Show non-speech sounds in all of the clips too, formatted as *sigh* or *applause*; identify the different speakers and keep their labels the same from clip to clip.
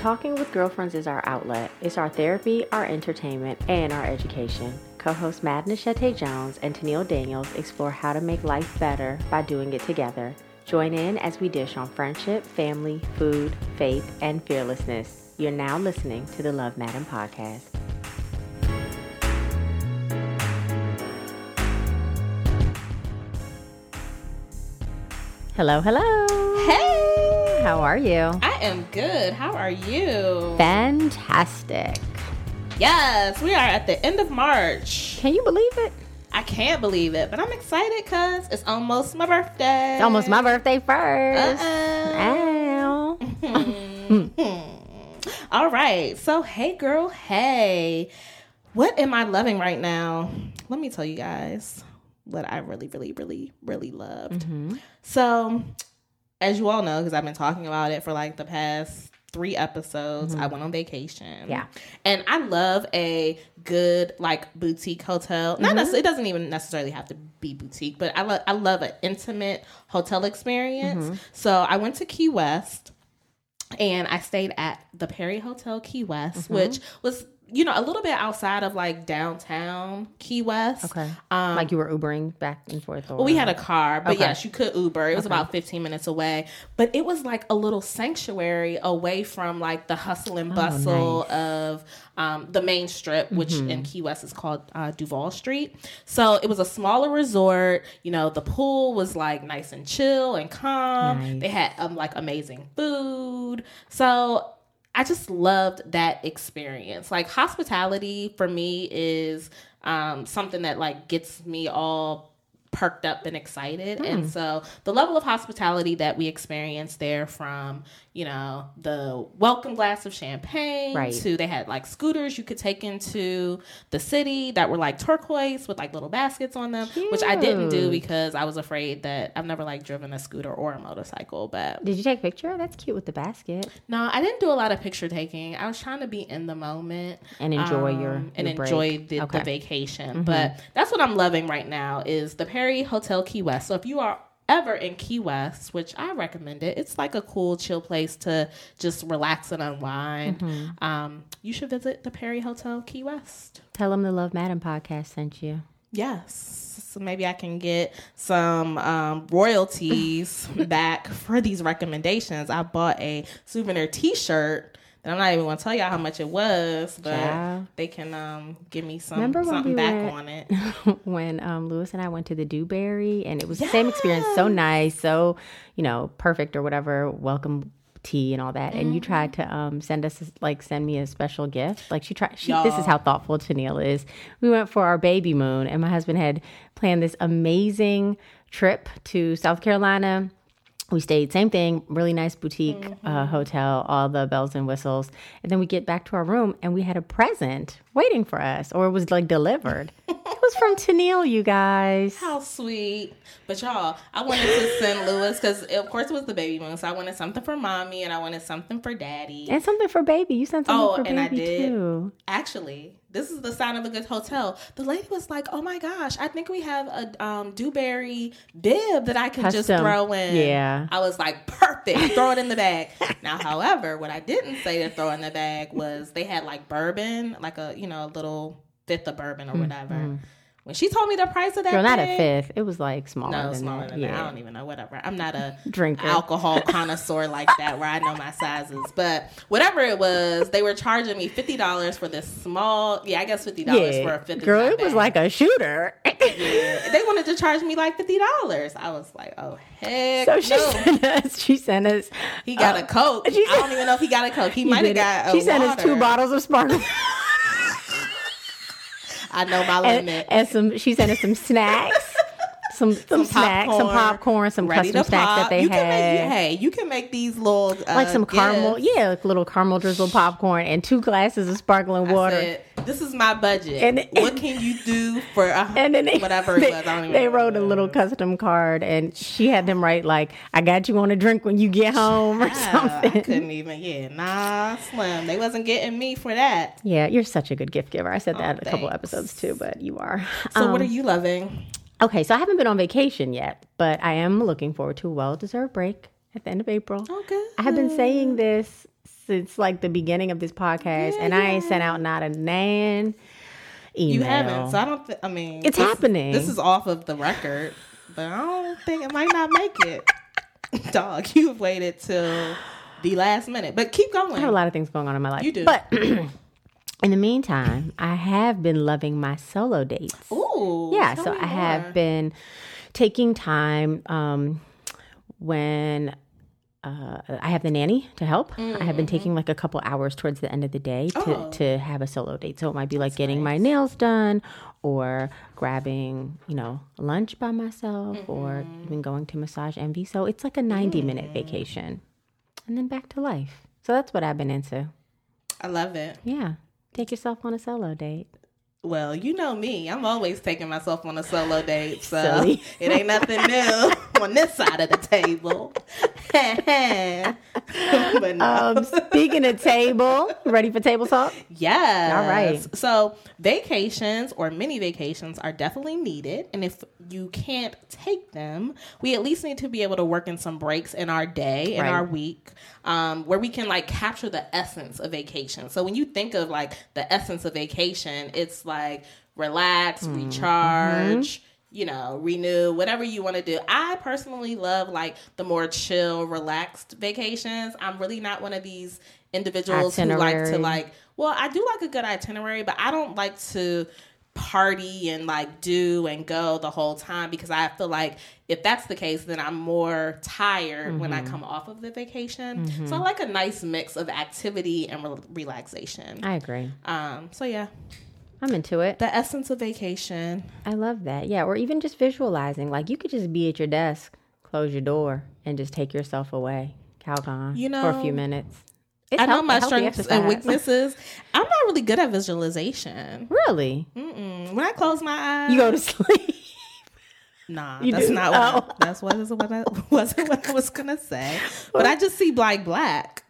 Speaker 1: Talking with Girlfriends is our outlet. It's our therapy, our entertainment, and our education. Co hosts Maaden Eshete Jones and Tennille Daniels explore how to make life better by doing it together. Join in as we dish on friendship, family, food, faith, and fearlessness. You're now listening to the Love Maaden podcast. Hello, hello.
Speaker 2: Hey,
Speaker 1: How are you?
Speaker 2: I am good. How are you?
Speaker 1: Fantastic.
Speaker 2: Yes, we are at the end of March.
Speaker 1: Can you believe it?
Speaker 2: I can't believe it, but I'm excited because it's almost my birthday.
Speaker 1: It's almost my birthday 1st
Speaker 2: Uh-oh. *laughs* All right. So, hey, girl, hey. What am I loving right now? Let me tell you guys what I really, really, really, really loved.
Speaker 1: Mm-hmm.
Speaker 2: So, as you all know, because I've been talking about it for like the past three episodes, I went on vacation.
Speaker 1: Mm-hmm. Yeah.
Speaker 2: And I love a good like boutique hotel.
Speaker 1: Mm-hmm.
Speaker 2: Not necessarily, it doesn't even necessarily have to be boutique, but I love I love an intimate hotel experience.
Speaker 1: Mm-hmm.
Speaker 2: So I went to Key West and I stayed at the Perry Hotel Key West,
Speaker 1: Mm-hmm.
Speaker 2: which was you know a little bit outside of like downtown Key West.
Speaker 1: Okay.
Speaker 2: Um,
Speaker 1: like you were Ubering back and forth. Or...
Speaker 2: well, we had a car, but
Speaker 1: Okay.
Speaker 2: yes, you could Uber. It was about 15 minutes away, but it was like a little sanctuary away from like the hustle and bustle of um, the main strip, which in Key West is called uh, Duval Street. So it was a smaller resort. You know, the pool was like nice and chill and calm.
Speaker 1: Nice.
Speaker 2: They had um, like amazing food. So I just loved that experience. Like hospitality for me is um, something that like gets me all perked up and excited.
Speaker 1: Hmm.
Speaker 2: And so the level of hospitality that we experienced there from, you know, the welcome glass of champagne
Speaker 1: Right.
Speaker 2: to they had like scooters you could take into the city that were like turquoise with like little baskets on them, which I didn't do because I was afraid that I've never like driven a scooter or a motorcycle, but
Speaker 1: Did you take a picture? That's cute with the basket.
Speaker 2: no, I didn't do a lot of picture taking. I was trying to be in the moment
Speaker 1: And enjoy your-
Speaker 2: um, and
Speaker 1: your break.
Speaker 2: enjoy the,
Speaker 1: Okay.
Speaker 2: the vacation. But that's what I'm loving right now is the Perry Hotel Key West. So if you are ever in Key West, which I recommend it, it's like a cool, chill place to just relax and unwind. Um, you should visit the Perry Hotel Key West.
Speaker 1: Tell them the Love Maaden podcast sent you.
Speaker 2: Yes. So maybe I can get some um, royalties *laughs* back for these recommendations. I bought a souvenir T-shirt that I'm not even to tell y'all how much it was, but
Speaker 1: Child.
Speaker 2: they can um, give me some
Speaker 1: Remember when
Speaker 2: something
Speaker 1: we
Speaker 2: back
Speaker 1: were-
Speaker 2: on it. *laughs*
Speaker 1: when um, Lewis and I went to the Dewberry, and it was the same experience. So nice, so you know, perfect or whatever. Welcome tea and all that. And you tried to um, send us like send me a special gift. Like she tried. She, this is how thoughtful Tennille is. We went for our baby moon, and my husband had planned this amazing trip to South Carolina. We stayed, same thing, really nice boutique uh, hotel, all the bells and whistles. And then we get back to our room and we had a present waiting for us, or it was like delivered. it was from Tennille, you guys.
Speaker 2: How sweet. But y'all, I wanted to send Lewis because, of course, it was the baby moon. So I wanted something for mommy and I wanted something for daddy.
Speaker 1: And something for baby. You sent something
Speaker 2: Oh,
Speaker 1: for
Speaker 2: and I
Speaker 1: baby
Speaker 2: did.
Speaker 1: too.
Speaker 2: Actually, this is the sign of a good hotel. The lady was like, "Oh my gosh, I think we have a um, Dewberry bib that I can just throw in."
Speaker 1: Yeah.
Speaker 2: I was like, "Perfect, throw it in the bag." now, however, what I didn't say to throw in the bag was they had like bourbon, like a you know a little fifth of bourbon or whatever. When she told me the price of that,
Speaker 1: Mm-hmm. Girl, not a fifth. It was like smaller
Speaker 2: No,
Speaker 1: than
Speaker 2: smaller
Speaker 1: that.
Speaker 2: than
Speaker 1: yeah.
Speaker 2: that. I don't even know. Whatever. I'm not a *laughs*
Speaker 1: Drinker.
Speaker 2: alcohol *laughs* connoisseur like that where I know my sizes. But whatever it was, they were charging me fifty dollars for this small. Yeah, I guess fifty dollars for a fifth.
Speaker 1: Girl, it was like a shooter.
Speaker 2: Yeah. They wanted to charge me like fifty dollars. I was like, oh heck
Speaker 1: so she
Speaker 2: no. *laughs*
Speaker 1: sent us, she sent us,
Speaker 2: He got
Speaker 1: uh,
Speaker 2: a coke. I don't even know if he got a coke. He
Speaker 1: he
Speaker 2: might have got. A
Speaker 1: she sent us two bottles of sparkling.
Speaker 2: I know my
Speaker 1: and, and some she sent us some snacks some some, snacks some popcorn some custom
Speaker 2: to
Speaker 1: snacks that they
Speaker 2: you
Speaker 1: had
Speaker 2: Can make, hey, you can make these little uh,
Speaker 1: like some caramel
Speaker 2: gifts.
Speaker 1: yeah like little caramel drizzled popcorn and two glasses of sparkling water
Speaker 2: said, this is my budget.
Speaker 1: And-
Speaker 2: what can you do for a, *laughs*
Speaker 1: and then they,
Speaker 2: whatever it was? I don't even
Speaker 1: they wrote a little custom card and she had them write like i got you on a drink when you get home or
Speaker 2: Ah, *laughs* I
Speaker 1: something
Speaker 2: couldn't even. Yeah, nah, slim. They wasn't getting me for that.
Speaker 1: yeah you're such a good gift giver i said that
Speaker 2: Oh,
Speaker 1: a couple episodes too but you are
Speaker 2: So, what
Speaker 1: Um,
Speaker 2: are you loving?
Speaker 1: Okay so i haven't been on vacation yet but i am looking forward to a well-deserved break at the end of april
Speaker 2: Oh, good.
Speaker 1: I have been saying this since like the beginning of this podcast, yeah, and I ain't sent out not a nan email.
Speaker 2: You haven't, so I don't. Th- I mean,
Speaker 1: it's
Speaker 2: this,
Speaker 1: happening.
Speaker 2: This is off of the record, but I don't think it might not make it. *laughs* Dog, you've waited till the last minute, but keep going. I
Speaker 1: have a lot of things going on in my life.
Speaker 2: You do,
Speaker 1: but. *clears throat* In the meantime, I have been loving my solo dates.
Speaker 2: Ooh,
Speaker 1: yeah. So I have been taking time um, when uh, I have the nanny to help. Mm-hmm. I have been mm-hmm. taking like a couple hours towards the end of the day to, oh. to have a solo date. So it might be like That's getting nice. my nails done or grabbing, you know, lunch by myself mm-hmm. or even going to Massage Envy. So it's like a 90 mm. minute vacation and then back to life. So that's what I've been into.
Speaker 2: I love it.
Speaker 1: Yeah. Take yourself on a solo date.
Speaker 2: Well, you know me. I'm always taking myself on a solo date, so *laughs* it ain't nothing new *laughs* on this side of the table. *laughs*
Speaker 1: but no. um, speaking of table, ready for table talk?
Speaker 2: Yeah.
Speaker 1: All right.
Speaker 2: So vacations or mini vacations are definitely needed, and if you can't take them, we at least need to be able to work in some breaks in our day, in right. our week, um, where we can like capture the essence of vacation. So when you think of like the essence of vacation, it's like relax, mm-hmm. recharge you know, renew, whatever you want to do. I personally love like the more chill, relaxed vacations. I'm really not one of these individuals itinerary. who like to like, well, I do like a good itinerary, but I don't like to party and like do and go the whole time because I feel like if that's the case, then I'm more tired mm-hmm. when I mm-hmm. come off of the vacation. Mm-hmm. So I like a nice mix of activity and re- relaxation.
Speaker 1: I agree.
Speaker 2: Um, so yeah.
Speaker 1: I'm into it.
Speaker 2: The essence of vacation.
Speaker 1: I love that. Yeah, or even just visualizing. Like you could just be at your desk, close your door, and just take yourself away, Calgon, you know, for a few minutes.
Speaker 2: It's I know my strengths and *laughs* weaknesses. I'm not really good at visualization.
Speaker 1: Really?
Speaker 2: Mm-mm. When I close my eyes,
Speaker 1: you go to sleep. *laughs*
Speaker 2: Nah, you that's do? not what. Oh. I, that's what, what I *laughs* wasn't what I was gonna say. But I just see black black.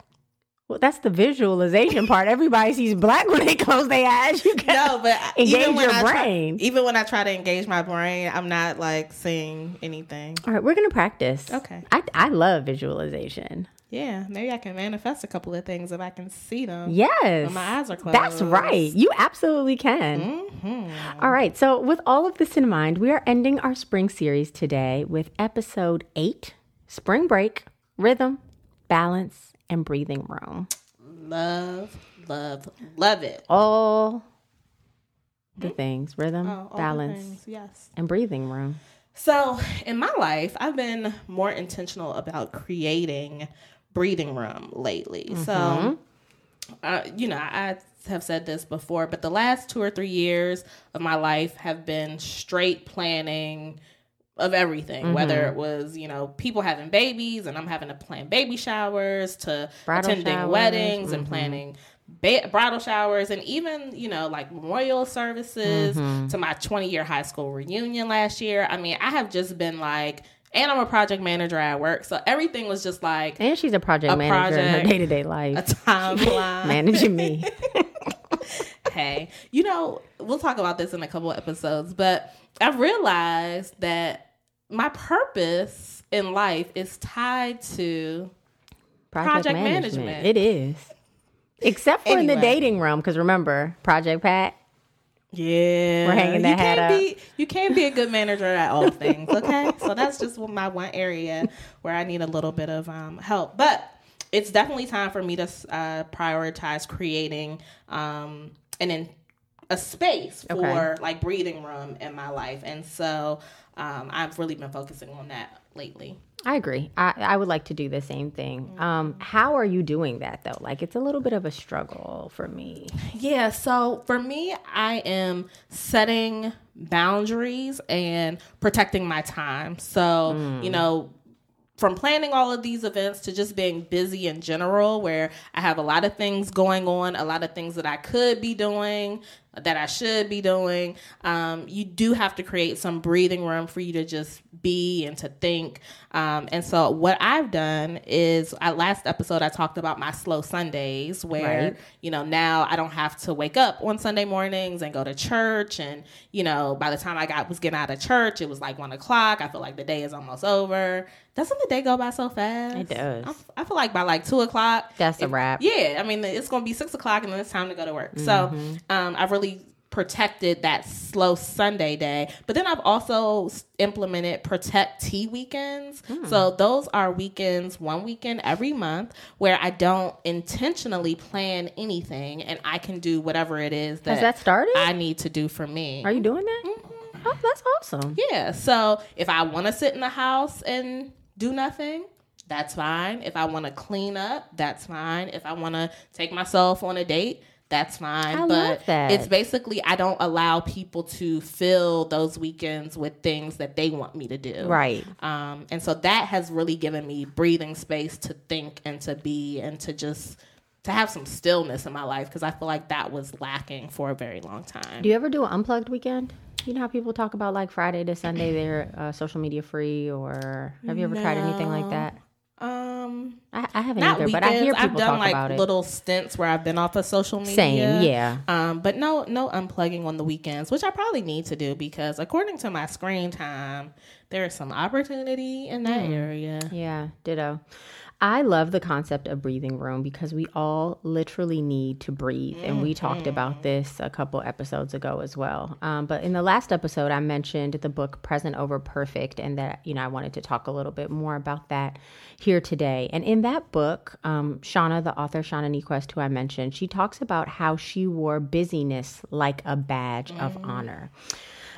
Speaker 1: Well, that's the visualization part. Everybody sees black when they close their eyes. You can no, but engage your
Speaker 2: I
Speaker 1: brain.
Speaker 2: Try, even when I try to engage my brain, I'm not like seeing anything.
Speaker 1: All right, we're gonna practice.
Speaker 2: Okay.
Speaker 1: I I love visualization.
Speaker 2: Yeah, maybe I can manifest a couple of things if I can see them.
Speaker 1: Yes.
Speaker 2: When my eyes are closed.
Speaker 1: That's right. You absolutely can. Mm-hmm. All right. So, with all of this in mind, we are ending our spring series today with episode eight Spring Break, Rhythm, Balance, and breathing room.
Speaker 2: Love, love, love it.
Speaker 1: All the mm-hmm. things rhythm,
Speaker 2: oh,
Speaker 1: balance,
Speaker 2: things, yes,
Speaker 1: and breathing room.
Speaker 2: So, in my life, I've been more intentional about creating breathing room lately. Mm-hmm. So, uh, you know, I have said this before, but the last two or three years of my life have been straight planning of everything, mm-hmm. whether it was, you know, people having babies and I'm having to plan baby showers to bridal attending showers. weddings mm-hmm. and planning ba- bridal showers and even, you know, like memorial services mm-hmm. to my 20 year high school reunion last year. I mean, I have just been like, and I'm a project manager at work, so everything was just like.
Speaker 1: And she's a project a manager project, in her day to day life.
Speaker 2: A timeline
Speaker 1: managing me. *laughs*
Speaker 2: hey, you know, we'll talk about this in a couple episodes, but I've realized that my purpose in life is tied to project, project management. management.
Speaker 1: It is. Except for anyway. in the dating realm, because remember, Project Pat.
Speaker 2: Yeah,
Speaker 1: we're hanging that you
Speaker 2: hat
Speaker 1: up.
Speaker 2: Be, you can't be a good *laughs* manager at all things. Okay, so that's just my one area where I need a little bit of um, help. But it's definitely time for me to uh, prioritize creating um, an in, a space for okay. like breathing room in my life, and so um, I've really been focusing on that lately.
Speaker 1: I agree. I, I would like to do the same thing. Mm-hmm. Um, how are you doing that though? Like it's a little bit of a struggle for me.
Speaker 2: Yeah. So for me, I am setting boundaries and protecting my time. So, mm. you know, from planning all of these events to just being busy in general, where I have a lot of things going on, a lot of things that I could be doing that I should be doing. Um, you do have to create some breathing room for you to just be and to think. Um, and so, what I've done is, at last episode, I talked about my slow Sundays, where right. you know now I don't have to wake up on Sunday mornings and go to church. And you know, by the time I got was getting out of church, it was like one o'clock. I feel like the day is almost over. Doesn't the day go by so fast?
Speaker 1: It does.
Speaker 2: I, I feel like by like two o'clock,
Speaker 1: that's a wrap.
Speaker 2: Yeah, I mean, it's going to be six o'clock, and then it's time to go to work. Mm-hmm. So, um, I've really protected that slow Sunday day. But then I've also implemented protect tea weekends. Hmm. So those are weekends, one weekend every month, where I don't intentionally plan anything and I can do whatever it is that,
Speaker 1: Has that started?
Speaker 2: I need to do for me.
Speaker 1: Are you doing that? Mm-hmm. Oh, that's awesome.
Speaker 2: Yeah. So if I want to sit in the house and do nothing, that's fine. If I want to clean up, that's fine. If I want to take myself on a date, that's fine.
Speaker 1: I
Speaker 2: but
Speaker 1: that.
Speaker 2: it's basically I don't allow people to fill those weekends with things that they want me to do.
Speaker 1: Right.
Speaker 2: Um, and so that has really given me breathing space to think and to be and to just to have some stillness in my life because I feel like that was lacking for a very long time.
Speaker 1: Do you ever do an unplugged weekend? You know how people talk about like Friday to Sunday they're uh, social media free, or have you ever no. tried anything like that?
Speaker 2: Um,
Speaker 1: I, I haven't either, weekends. but I hear people
Speaker 2: I've done
Speaker 1: talk
Speaker 2: like
Speaker 1: about it.
Speaker 2: little stints where I've been off of social media.
Speaker 1: Same, yeah.
Speaker 2: Um, but no, no unplugging on the weekends, which I probably need to do because according to my screen time, there is some opportunity in that mm. area.
Speaker 1: Yeah, ditto. I love the concept of breathing room because we all literally need to breathe. Mm-hmm. And we talked about mm-hmm. this a couple episodes ago as well. Um, but in the last episode, I mentioned the book Present Over Perfect, and that, you know, I wanted to talk a little bit more about that here today. And in that book, um, Shauna, the author, Shauna Niequist, who I mentioned, she talks about how she wore busyness like a badge mm. of honor.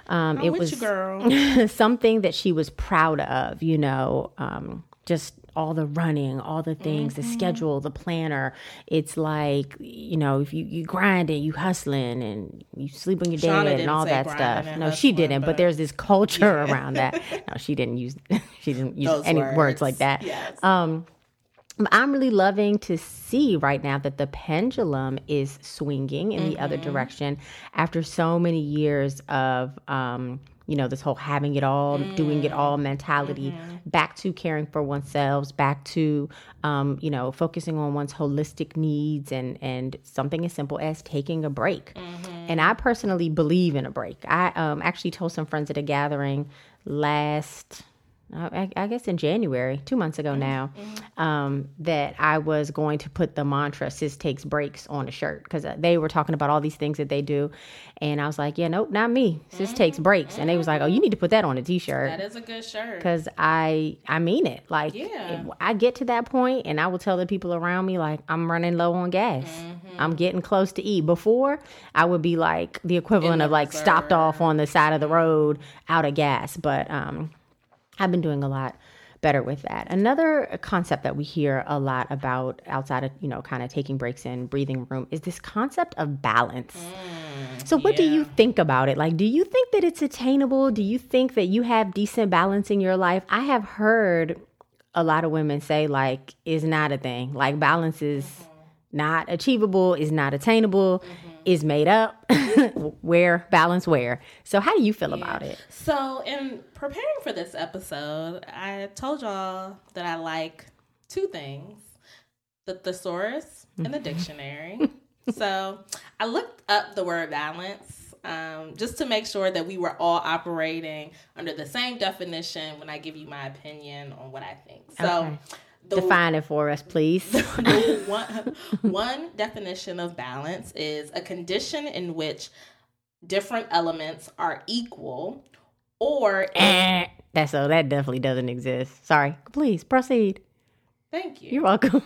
Speaker 1: Um, it was *laughs* something that she was proud of, you know, um, just all the running, all the things, mm-hmm. the schedule, the planner. It's like, you know, if you, you grind and you hustling and you sleep on your dad and all that stuff. No, she didn't, but, but, there's this culture yeah. around that. *laughs* No, she didn't use *laughs* she didn't use Those any words. words. like that.
Speaker 2: Yes.
Speaker 1: Um I'm really loving to see right now that the pendulum is swinging in mm-hmm. the other mm-hmm. direction after so many years of um, you know, this whole having it all, mm. doing it all mentality, mm-hmm. back to caring for oneself, back to, um, you know, focusing on one's holistic needs and, and something as simple as taking a break. Mm-hmm. And I personally believe in a break. I um, actually told some friends at a gathering last I, I, guess in January, two months ago mm-hmm. now, mm-hmm. um, that I was going to put the mantra "Sis takes breaks" on a shirt because uh, they were talking about all these things that they do, and I was like, "Yeah, nope, not me. Sis mm-hmm. takes breaks," and they was like, "Oh, you need to put that on a t-shirt."
Speaker 2: That is a good shirt
Speaker 1: because I I mean it. Like,
Speaker 2: yeah.
Speaker 1: I get to that point, and I will tell the people around me like I'm running low on gas. Mm-hmm. I'm getting close to E. Before I would be like the equivalent of like stopped off on the side of the road out of gas, but um I've been doing a lot better with that. Another concept that we hear a lot about outside of, you know, kind of taking breaks in breathing room is this concept of balance. Mm, so what yeah. do you think about it? Like do you think that it's attainable? Do you think that you have decent balance in your life? I have heard a lot of women say like is not a thing. Like balance is mm-hmm. Not achievable, is not attainable. Mm-hmm is made up, *laughs* where balance where. So how do you feel yeah. about it?
Speaker 2: So in preparing for this episode, I told y'all that I like two things: the thesaurus and the *laughs* dictionary. so I looked up the word balance. Um, just to make sure that we were all operating under the same definition when I give you my opinion on what I think. So, okay
Speaker 1: the, Define it for us, please. *laughs* *laughs*
Speaker 2: one, one definition of balance is a condition in which different elements are equal or
Speaker 1: eh, that's so that definitely doesn't exist. Sorry. Please proceed.
Speaker 2: Thank you.
Speaker 1: You're welcome.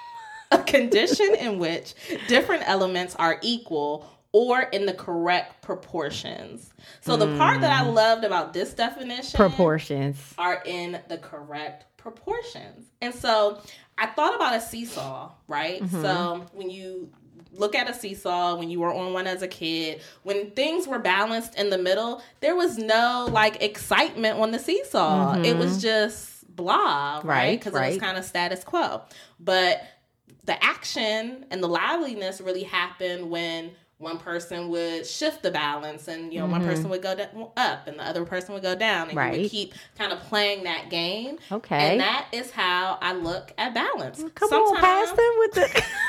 Speaker 1: *laughs*
Speaker 2: a condition in which different elements are equal or in the correct proportions. So the part that I hmm. loved about this definition
Speaker 1: proportions
Speaker 2: are in the correct proportions. And so I thought about a seesaw, right? Mm-hmm. So when you look at a seesaw when you were on one as a kid when things were balanced in the middle there was no like excitement on the seesaw mm-hmm. it was just blah right because right, it was kind of status quo but the action and the liveliness really happened when one person would shift the balance and you know mm-hmm. one person would go up and the other person would go down and right. you would keep kind of playing that game
Speaker 1: okay
Speaker 2: and that is how i look at balance
Speaker 1: come Sometimes, on past them with the *laughs*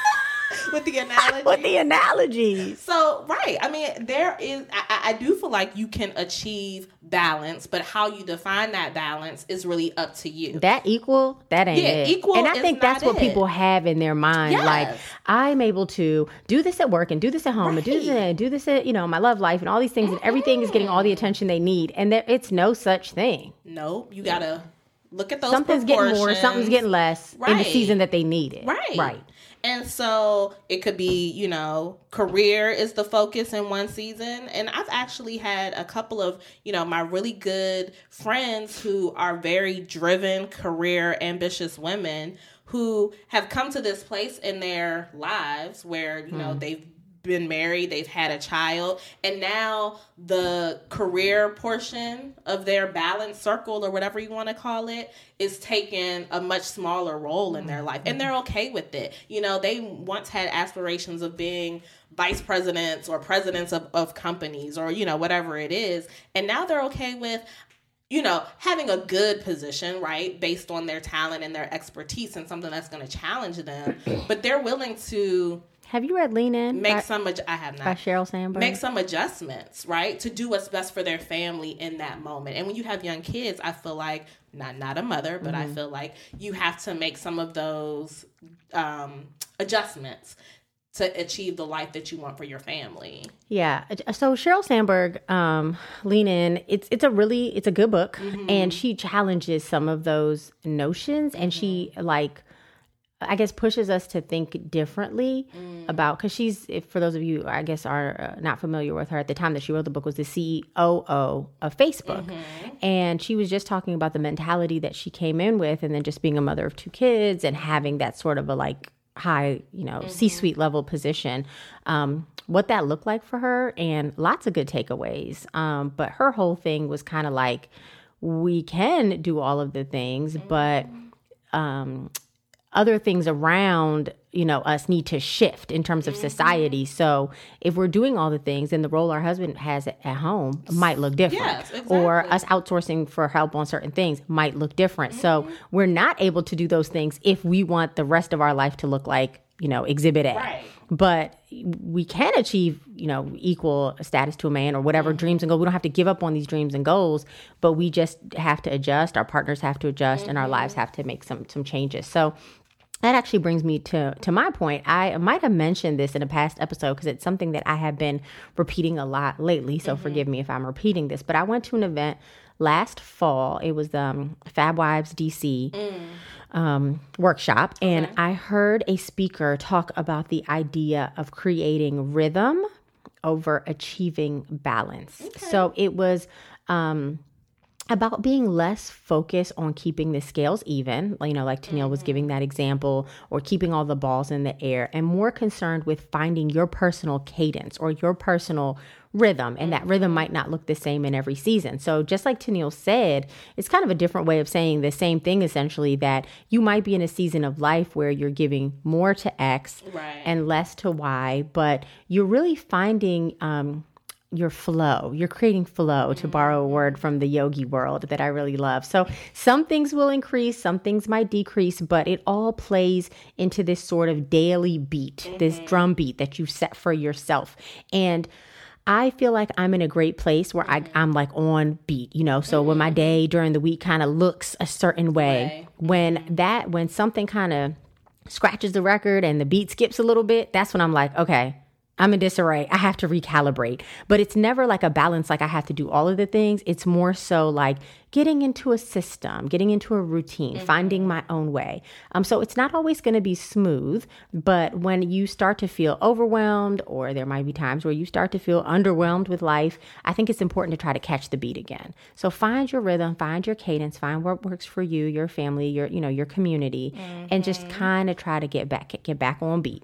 Speaker 1: *laughs*
Speaker 2: with the analogy. *laughs*
Speaker 1: with the analogy.
Speaker 2: So right, I mean, there is. I, I, do feel like you can achieve balance, but how you define that balance is really up to you.
Speaker 1: That equal, that ain't
Speaker 2: yeah,
Speaker 1: it.
Speaker 2: Equal,
Speaker 1: and I think that's
Speaker 2: it.
Speaker 1: what people have in their mind. Yes. Like I'm able to do this at work and do this at home right. and do this and do this at you know my love life and all these things, mm-hmm. and everything is getting all the attention they need, and there, it's no such thing.
Speaker 2: Nope, you gotta look at those.
Speaker 1: Something's getting more, something's getting less right. in the season that they need it.
Speaker 2: Right,
Speaker 1: right.
Speaker 2: And so it could be, you know, career is the focus in one season. And I've actually had a couple of, you know, my really good friends who are very driven, career ambitious women who have come to this place in their lives where, you know, mm. they've been married, they've had a child, and now the career portion of their balance circle or whatever you want to call it is taking a much smaller role in their life. And they're okay with it. You know, they once had aspirations of being vice presidents or presidents of, of companies or, you know, whatever it is. And now they're okay with, you know, having a good position, right, based on their talent and their expertise and something that's going to challenge them. But they're willing to
Speaker 1: have you read Lean In?
Speaker 2: Make by, some. I have not.
Speaker 1: By Sheryl Sandberg.
Speaker 2: Make some adjustments, right, to do what's best for their family in that moment. And when you have young kids, I feel like not not a mother, but mm-hmm. I feel like you have to make some of those um, adjustments to achieve the life that you want for your family.
Speaker 1: Yeah. So Sheryl Sandberg, um, Lean In, it's it's a really it's a good book mm-hmm. and she challenges some of those notions and mm-hmm. she like I guess pushes us to think differently mm. about because she's if, for those of you I guess are uh, not familiar with her at the time that she wrote the book was the CEO of Facebook mm-hmm. and she was just talking about the mentality that she came in with and then just being a mother of two kids and having that sort of a like high you know mm-hmm. C-suite level position um, what that looked like for her and lots of good takeaways um, but her whole thing was kind of like we can do all of the things mm-hmm. but um, other things around you know us need to shift in terms of mm-hmm. society so if we're doing all the things then the role our husband has at home might look different
Speaker 2: yes, exactly.
Speaker 1: or us outsourcing for help on certain things might look different mm-hmm. so we're not able to do those things if we want the rest of our life to look like you know exhibit
Speaker 2: a right.
Speaker 1: But we can achieve you know equal status to a man or whatever mm-hmm. dreams and goals we don't have to give up on these dreams and goals but we just have to adjust our partners have to adjust mm-hmm. and our lives mm-hmm. have to make some some changes so that actually brings me to to my point. I might have mentioned this in a past episode because it's something that I have been repeating a lot lately. So mm-hmm. forgive me if I'm repeating this. But I went to an event last fall. It was the um, Fab Wives DC mm. Um, workshop, okay. and I heard a speaker talk about the idea of creating rhythm over achieving balance. Okay. So it was. Um, about being less focused on keeping the scales even, you know, like Tennille mm-hmm. was giving mm-hmm. that example, or keeping all the balls in the air, and more concerned with finding your personal cadence or your personal rhythm. And that rhythm might not look the same in every season. So, just like Tennille said, it's kind of a different way of saying the same thing essentially that you might be in a season of life where you're giving more to X
Speaker 2: right.
Speaker 1: and less to Y, but you're really finding, um, your flow. You're creating flow, to borrow a word from the yogi world that I really love. So, some things will increase, some things might decrease, but it all plays into this sort of daily beat, mm-hmm. this drum beat that you set for yourself. And I feel like I'm in a great place where I, I'm like on beat, you know. So mm-hmm. when my day during the week kind of looks a certain way, right. when that, when something kind of scratches the record and the beat skips a little bit, that's when I'm like, okay, I'm in disarray. I have to recalibrate. But it's never like a balance, like I have to do all of the things. It's more so like getting into a system, getting into a routine, mm-hmm. finding my own way. Um, so it's not always going to be smooth, but when you start to feel overwhelmed, or there might be times where you start to feel underwhelmed with life, I think it's important to try to catch the beat again. So find your rhythm, find your cadence, find what works for you, your family, your you know your community, mm-hmm. and just mm-hmm. kind of try to get back get back on beat.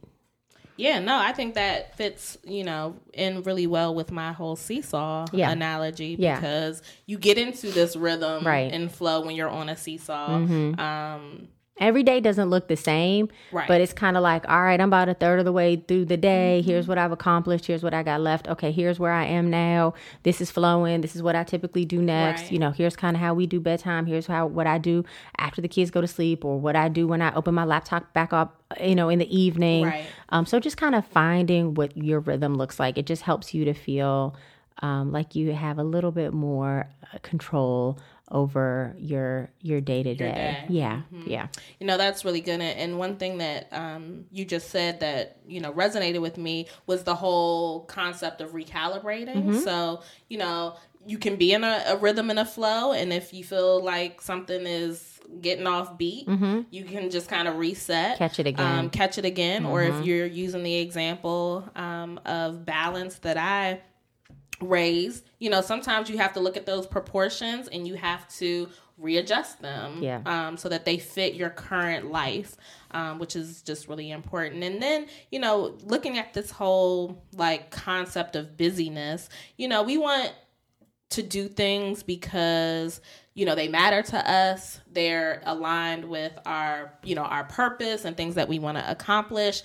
Speaker 2: Yeah, no, I think that fits, you know, in really well with my whole seesaw yeah. analogy because yeah. you get into this rhythm
Speaker 1: right.
Speaker 2: and flow when you're on a seesaw. Mm-hmm. Um,
Speaker 1: every day doesn't look the same,
Speaker 2: Right.
Speaker 1: but it's kind of like, all right, I'm about a third of the way through the day. Here's what I've accomplished. Here's what I got left. Okay, here's where I am now. This is flowing. This is what I typically do next.
Speaker 2: Right.
Speaker 1: You know, here's kind of how we do bedtime. Here's how what I do after the kids go to sleep, or what I do when I open my laptop back up. You know, in the evening.
Speaker 2: Right.
Speaker 1: Um, so just kind of finding what your rhythm looks like. It just helps you to feel um, like you have a little bit more uh, control over your your day to day. Yeah, yeah.
Speaker 2: You know, that's really good. And one thing that um, you just said that, you know, resonated with me was the whole concept of recalibrating. So, you know, you can be in a, a rhythm and a flow. And if you feel like something is getting off beat, you can just kind of reset.
Speaker 1: Catch it again.
Speaker 2: Um, catch it again. Or if you're using the example um, of balance that I raised, you know, sometimes you have to look at those proportions and you have to readjust them
Speaker 1: Yeah.
Speaker 2: um, so that they fit your current life, um, which is just really important. And then, you know, looking at this whole like concept of busyness, you know, we want to do things because you know they matter to us they're aligned with our you know our purpose and things that we want to accomplish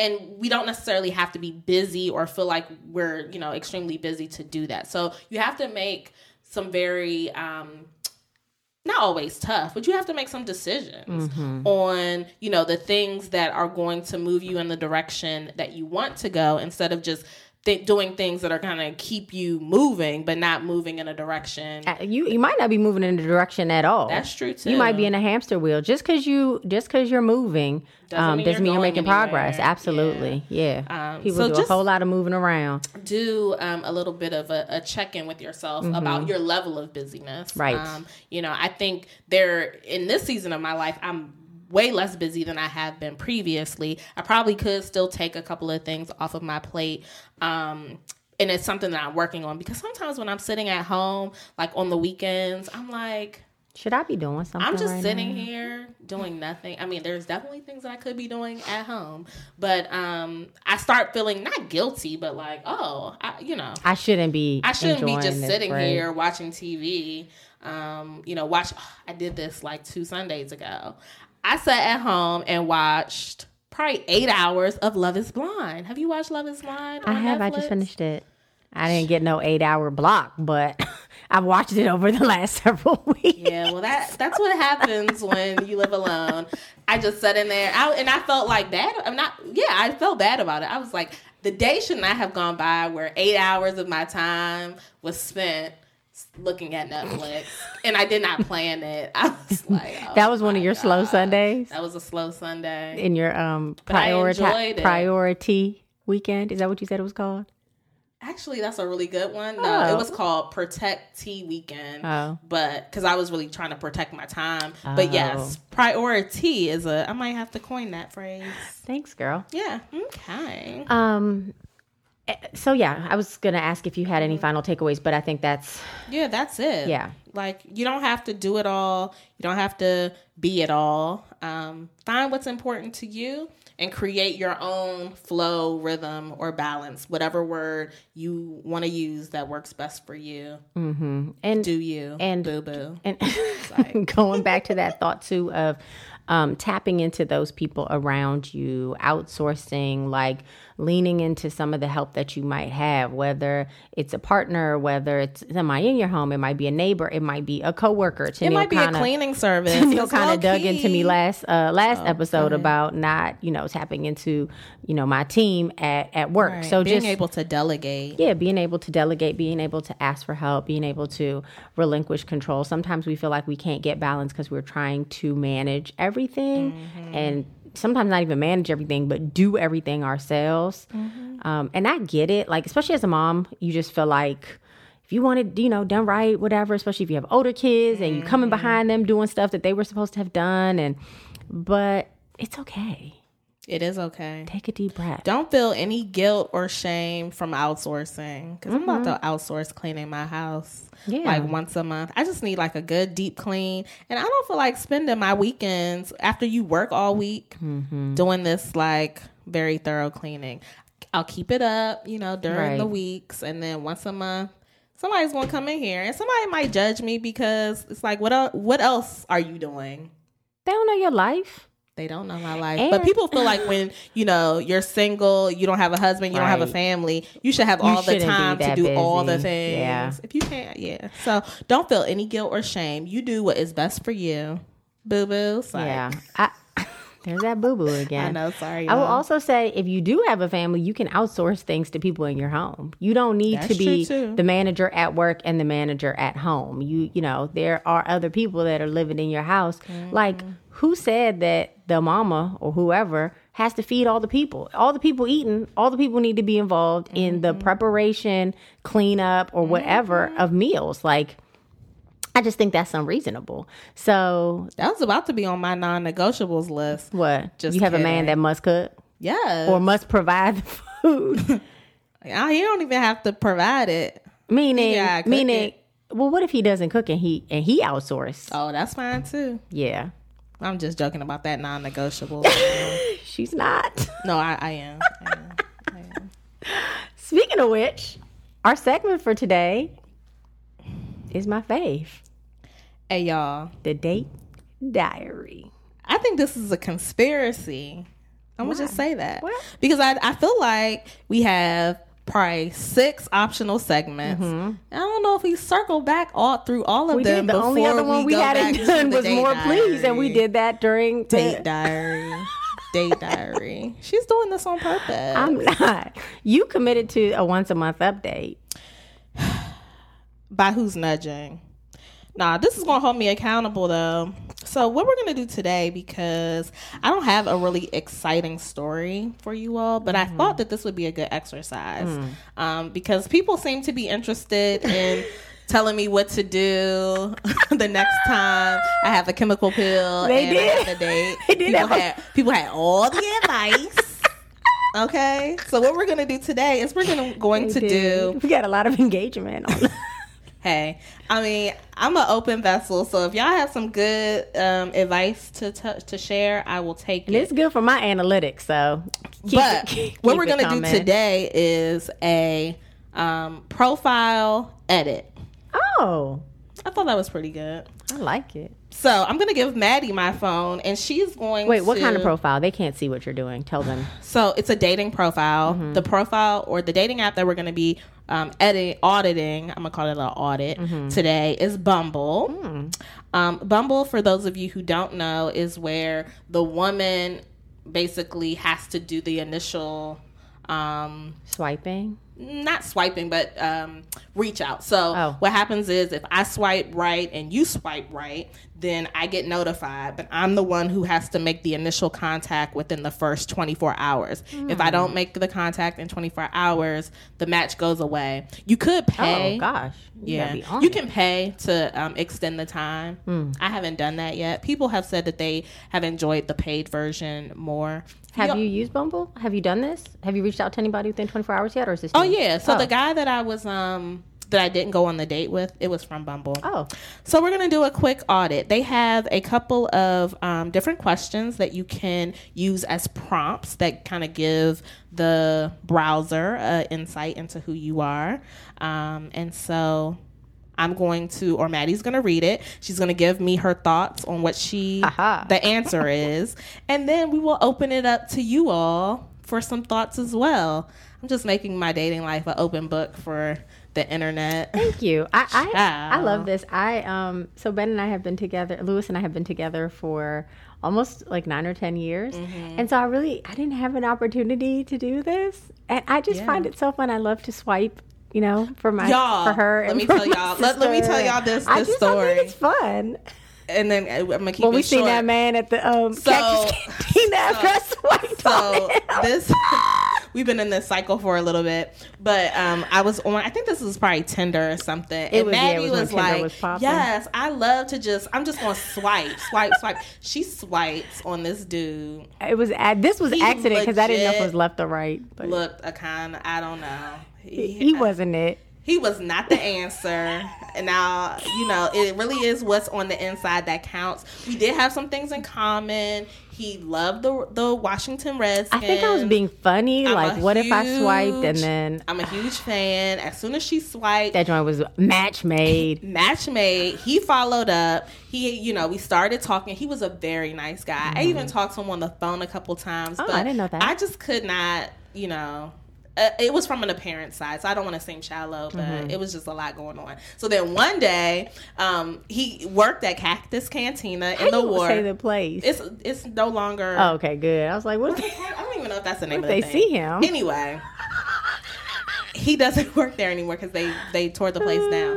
Speaker 2: and we don't necessarily have to be busy or feel like we're you know extremely busy to do that. So you have to make some very um not always tough but you have to make some decisions on you know the things that are going to move you in the direction that you want to go instead of just th- doing things that are going to keep you moving but not moving in a direction
Speaker 1: Uh, You you might not be moving in a direction at all.
Speaker 2: that's true too
Speaker 1: You might be in a hamster wheel just because you just because you're moving
Speaker 2: Doesn't
Speaker 1: um,
Speaker 2: mean
Speaker 1: doesn't
Speaker 2: you're
Speaker 1: mean you're making progress. Absolutely, yeah.
Speaker 2: Um,
Speaker 1: People
Speaker 2: so
Speaker 1: do
Speaker 2: just-
Speaker 1: a whole lot of moving around.
Speaker 2: do um, a little bit of a, a check-in with yourself about your level of busyness
Speaker 1: Right.
Speaker 2: um, you know i think there in this season of my life i'm way less busy than i have been previously i probably could still take a couple of things off of my plate um, and it's something that i'm working on because sometimes when i'm sitting at home like on the weekends i'm like
Speaker 1: Should I be doing something?
Speaker 2: I'm just
Speaker 1: right
Speaker 2: sitting
Speaker 1: now?
Speaker 2: here doing nothing. I mean, there's definitely things that I could be doing at home, but um, I start feeling not guilty, but like, oh, I, you know,
Speaker 1: I shouldn't be.
Speaker 2: I shouldn't be just sitting
Speaker 1: break.
Speaker 2: here watching TV. Um, you know, watch. I did this like two Sundays ago. I sat at home and watched probably eight hours of Love Is Blind. Have you watched Love Is Blind?
Speaker 1: I have. I just finished it. I didn't get no eight hour block, but *laughs* I've watched it over the last *laughs* several weeks.
Speaker 2: Yeah, well, that that's what happens when you live alone. I just sat in there, I, and I felt like bad. I'm not. Yeah, I felt bad about it. I was like, the day should not have gone by where eight hours of my time was spent looking at Netflix, and I did not plan it. I was *laughs* like, oh
Speaker 1: That was one of your slow Sundays
Speaker 2: That was a slow Sunday.
Speaker 1: in your um priority priority weekend. Is that what you said it was called?
Speaker 2: Actually, that's a really good one. No,
Speaker 1: Oh.
Speaker 2: it was called Protect T Weekend.
Speaker 1: Oh.
Speaker 2: But because I was really trying to protect my time. But
Speaker 1: Oh.
Speaker 2: yes, priority is a. I might have to coin that phrase.
Speaker 1: Thanks, girl.
Speaker 2: Yeah. Okay.
Speaker 1: Um. Eh, So yeah, I was gonna ask if you had any final takeaways, but I think that's
Speaker 2: Yeah, that's it.
Speaker 1: Yeah.
Speaker 2: Like you don't have to do it all. You don't have to be it all. Um, find what's important to you and create your own flow, rhythm, or balance, whatever word you want to use that works best for you.
Speaker 1: and
Speaker 2: Do you
Speaker 1: and-
Speaker 2: boo boo?
Speaker 1: and *laughs* *laughs* going back to that thought too of um, tapping into those people around you, outsourcing, like leaning into some of the help that you might have, whether it's a partner, whether it's somebody in your home, it might be a neighbor, it might be a coworker.
Speaker 2: It might be a cleaning *laughs* service. It's
Speaker 1: kind of dug into me last uh, last
Speaker 2: Oh,
Speaker 1: episode about not you know tapping into you know my team at at work.
Speaker 2: Right.
Speaker 1: So
Speaker 2: being
Speaker 1: just
Speaker 2: able to delegate.
Speaker 1: yeah, being able to delegate, being able to ask for help, being able to relinquish control. Sometimes we feel like we can't get balance because we're trying to manage everything and sometimes not even manage everything, but do everything ourselves. Um, and I get it. Like, especially as a mom, you just feel like if you wanted, you know, done right, whatever, especially if you have older kids and you're coming behind them doing stuff that they were supposed to have done. And, but it's okay.
Speaker 2: It is okay.
Speaker 1: Take a deep breath.
Speaker 2: Don't feel any guilt or shame from outsourcing because I'm about to outsource cleaning my house
Speaker 1: Mm-hmm. Yeah.
Speaker 2: like once a month. I just need like a good deep clean, and I don't feel like spending my weekends after you work all week
Speaker 1: Mm-hmm.
Speaker 2: doing this like very thorough cleaning. I'll keep it up, you know, during the weeks, and then once a month. Somebody's gonna come in here, and somebody might judge me because it's like, what? El- what else are you doing?
Speaker 1: They don't know your life.
Speaker 2: They don't know my life.
Speaker 1: And-
Speaker 2: but people feel like when, you know, you're single, you don't have a husband, you don't have a family, you should have all the time to do all the things.
Speaker 1: Yeah.
Speaker 2: If you can't, yeah. So don't feel any guilt or shame. You do what is best for you. Boo boo.
Speaker 1: Yeah. I, there's that boo boo *laughs* again.
Speaker 2: I know, sorry.
Speaker 1: I will also say if you do have a family, you can outsource things to people in your home. You don't need
Speaker 2: That's
Speaker 1: to be the manager at work and the manager at home. You you know, there are other people that are living in your house.
Speaker 2: Mm-hmm.
Speaker 1: Like who said that the mama or whoever has to feed all the people? All the people eating, all the people need to be involved in the
Speaker 2: Mm-hmm.
Speaker 1: preparation, cleanup or whatever of meals. Like I just think that's unreasonable. So
Speaker 2: That was about to be on my non negotiables list.
Speaker 1: what?
Speaker 2: Just
Speaker 1: you have a man that must cook
Speaker 2: yeah,
Speaker 1: or must provide the food. *laughs*
Speaker 2: Ah, you don't even have to provide it.
Speaker 1: meaning,
Speaker 2: Yeah,
Speaker 1: meaning.
Speaker 2: it.
Speaker 1: Well, what if he doesn't cook and he and he outsources?
Speaker 2: Oh, that's fine too.
Speaker 1: Yeah,
Speaker 2: I'm just joking about that non negotiable. *laughs*
Speaker 1: she's not.
Speaker 2: no, I, I am. I am. I am.
Speaker 1: Speaking of which, our segment for today is my fave,
Speaker 2: Hey, y'all.
Speaker 1: the date diary.
Speaker 2: I think this is a conspiracy. I'm gonna just say that
Speaker 1: What?
Speaker 2: because I I feel like we have probably six optional segments. I don't know if we circle back all through all of
Speaker 1: Mm-hmm. We
Speaker 2: them.
Speaker 1: did. The only other one we,
Speaker 2: back
Speaker 1: hadn't *laughs* done was more please, and we did that during
Speaker 2: date
Speaker 1: the.
Speaker 2: diary. date diary. She's doing this on purpose.
Speaker 1: I'm not. You committed to a once a month update. *sighs*
Speaker 2: by who's nudging. Nah, this is gonna hold me accountable though. So what we're gonna do today, because I don't have a really exciting story for you all, but I thought that this would be a good exercise. Um, because people seem to be interested in *laughs* telling me what to do *laughs* the next time I have a chemical pill
Speaker 1: They
Speaker 2: and I have a date. *laughs*
Speaker 1: They did
Speaker 2: people
Speaker 1: have
Speaker 2: had people had all the advice. Okay. So what we're gonna do today is we're gonna going to
Speaker 1: They
Speaker 2: do.
Speaker 1: We got a lot of engagement on.
Speaker 2: Hey, I mean, I'm an open vessel, so if y'all have some good um, advice to t- to share, I will take
Speaker 1: And
Speaker 2: it.
Speaker 1: it's good for my analytics, so. keep
Speaker 2: but
Speaker 1: it- *laughs* keep
Speaker 2: what we're gonna do today is a um, profile edit.
Speaker 1: Oh,
Speaker 2: I thought that was pretty good.
Speaker 1: I like it.
Speaker 2: So I'm gonna give Maddie my phone, and she's going.
Speaker 1: Wait, what kind of profile? They can't see what you're doing. Tell them.
Speaker 2: So it's a dating profile.
Speaker 1: Mm-hmm.
Speaker 2: The profile or the dating app that we're going to be um, edit, auditing, I'm to call it an audit
Speaker 1: Mm-hmm.
Speaker 2: today, is Bumble.
Speaker 1: Hmm.
Speaker 2: Um, Bumble, for those of you who don't know, is where the woman basically has to do the initial. Um,
Speaker 1: Swiping.
Speaker 2: not swiping, but um, reach out. So
Speaker 1: Oh.
Speaker 2: what happens is if I swipe right and you swipe right, then I get notified. But I'm the one who has to make the initial contact within the first 24 hours. If I don't make the contact in 24 hours, the match goes away. You could pay.
Speaker 1: Oh gosh. You
Speaker 2: Yeah,
Speaker 1: gotta be on
Speaker 2: you can pay to um, extend the time.
Speaker 1: Hmm.
Speaker 2: I haven't done that yet. People have said that they have enjoyed the paid version more.
Speaker 1: Have
Speaker 2: You-
Speaker 1: you used Bumble? Have you done this? Have you reached out to anybody within 24 hours yet, or is this?
Speaker 2: Oh
Speaker 1: new?
Speaker 2: yeah. So
Speaker 1: Oh.
Speaker 2: the guy that I was um that I didn't go on the date with, it was from Bumble.
Speaker 1: Oh,
Speaker 2: So we're gonna do a quick audit. They have a couple of um, different questions that you can use as prompts that kind of give the browser uh, insight into who you are. Um, and so I'm going to, or Maddie's going to read it. She's going to give me her thoughts on what she,
Speaker 1: Aha.
Speaker 2: the answer is. And then we will open it up to you all for some thoughts as well. I'm just making my dating life an open book for the internet.
Speaker 1: thank you. I I, I love this. I um so Ben and I have been together. Lewis and I have been together for almost like nine or ten years,
Speaker 2: Mm-hmm.
Speaker 1: and so I really I didn't have an opportunity to do this, and I just
Speaker 2: Yeah.
Speaker 1: find it so fun. I love to swipe. You know, for my
Speaker 2: Y'all,
Speaker 1: for her.
Speaker 2: let me tell y'all- let- let me tell y'all this-
Speaker 1: I
Speaker 2: this
Speaker 1: just I
Speaker 2: story.
Speaker 1: think it's fun.
Speaker 2: And then uh, I'm to keep
Speaker 1: Well, we seen that man at the um
Speaker 2: So-
Speaker 1: Cantina after I swiped
Speaker 2: so
Speaker 1: on him.
Speaker 2: this *laughs* we've been in this cycle for a little bit but um i was on i think this was probably tinder or something. And
Speaker 1: was- yeah, it was
Speaker 2: was, like
Speaker 1: was
Speaker 2: yes i love to just i'm just gonna swipe swipe swipe. She swipes on this dude.
Speaker 1: It was this was
Speaker 2: He
Speaker 1: accident because I didn't know if it was left or right, but
Speaker 2: looked a kind i don't know.
Speaker 1: He, he wasn't it.
Speaker 2: He was not the answer. And now, you know, it really is what's on the inside that counts. We did have some things in common. He loved the the Washington Redskins.
Speaker 1: I think I was being funny.
Speaker 2: I'm
Speaker 1: like, what if I swiped and then
Speaker 2: I'm a huge fan. As soon as she swiped,
Speaker 1: that joint was match made? *laughs*
Speaker 2: match made. He followed up. He, you know, we started talking. He was a very nice guy. I even talked to him on the phone a couple times.
Speaker 1: Mm-hmm. Oh,
Speaker 2: but
Speaker 1: I didn't know that.
Speaker 2: I just could not, you know. Uh, it was from an apparent side, so I don't want to seem shallow, but
Speaker 1: Mm-hmm.
Speaker 2: it was just a lot going on. So then one day, um, he worked at Cactus Cantina in
Speaker 1: How
Speaker 2: the
Speaker 1: you
Speaker 2: war.
Speaker 1: say the place?
Speaker 2: It's it's no longer.
Speaker 1: oh, okay, good. I was like, what?
Speaker 2: I don't even know if that's the name
Speaker 1: What
Speaker 2: of the
Speaker 1: they
Speaker 2: thing.
Speaker 1: see him?
Speaker 2: Anyway, he doesn't *laughs* work there anymore because they they tore the place down.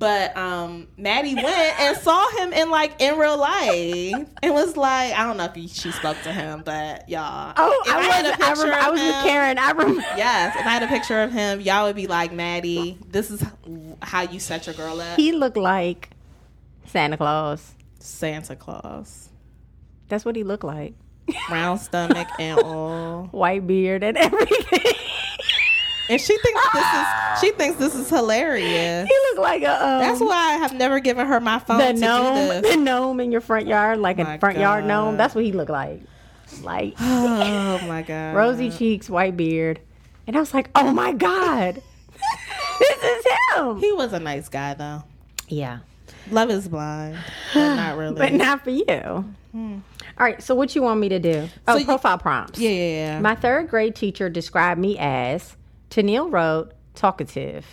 Speaker 2: But um, Maddie went and saw him in like in real life and was like, I don't know if he, she spoke to him, but y'all.
Speaker 1: Oh, I,
Speaker 2: had
Speaker 1: was.
Speaker 2: a
Speaker 1: I,
Speaker 2: picture
Speaker 1: rem- I was with
Speaker 2: him-
Speaker 1: Karen. I remember.
Speaker 2: Yes, if I had a picture of him, y'all would be like, Maddie, this is how you set your girl up.
Speaker 1: He looked like Santa Claus.
Speaker 2: Santa Claus,
Speaker 1: That's what he looked like.
Speaker 2: round *laughs* stomach and all.
Speaker 1: White beard and *laughs* everything.
Speaker 2: And she thinks this is she thinks this is hilarious.
Speaker 1: he like a. Um,
Speaker 2: That's why I have never given her my phone
Speaker 1: the
Speaker 2: to
Speaker 1: gnome, the gnome in your front yard, like
Speaker 2: My
Speaker 1: a front yard gnome. That's what he looked like. Like *sighs*
Speaker 2: Oh my god.
Speaker 1: rosy cheeks, white beard, and I was like, oh my god, *laughs* this is him.
Speaker 2: He was a nice guy though.
Speaker 1: Yeah,
Speaker 2: Love is blind, *sighs* but not really.
Speaker 1: but not for you. All right, so what you want me to do? Oh,
Speaker 2: So you-
Speaker 1: profile prompts.
Speaker 2: yeah, yeah, yeah.
Speaker 1: My third grade teacher described me as Tennille wrote talkative.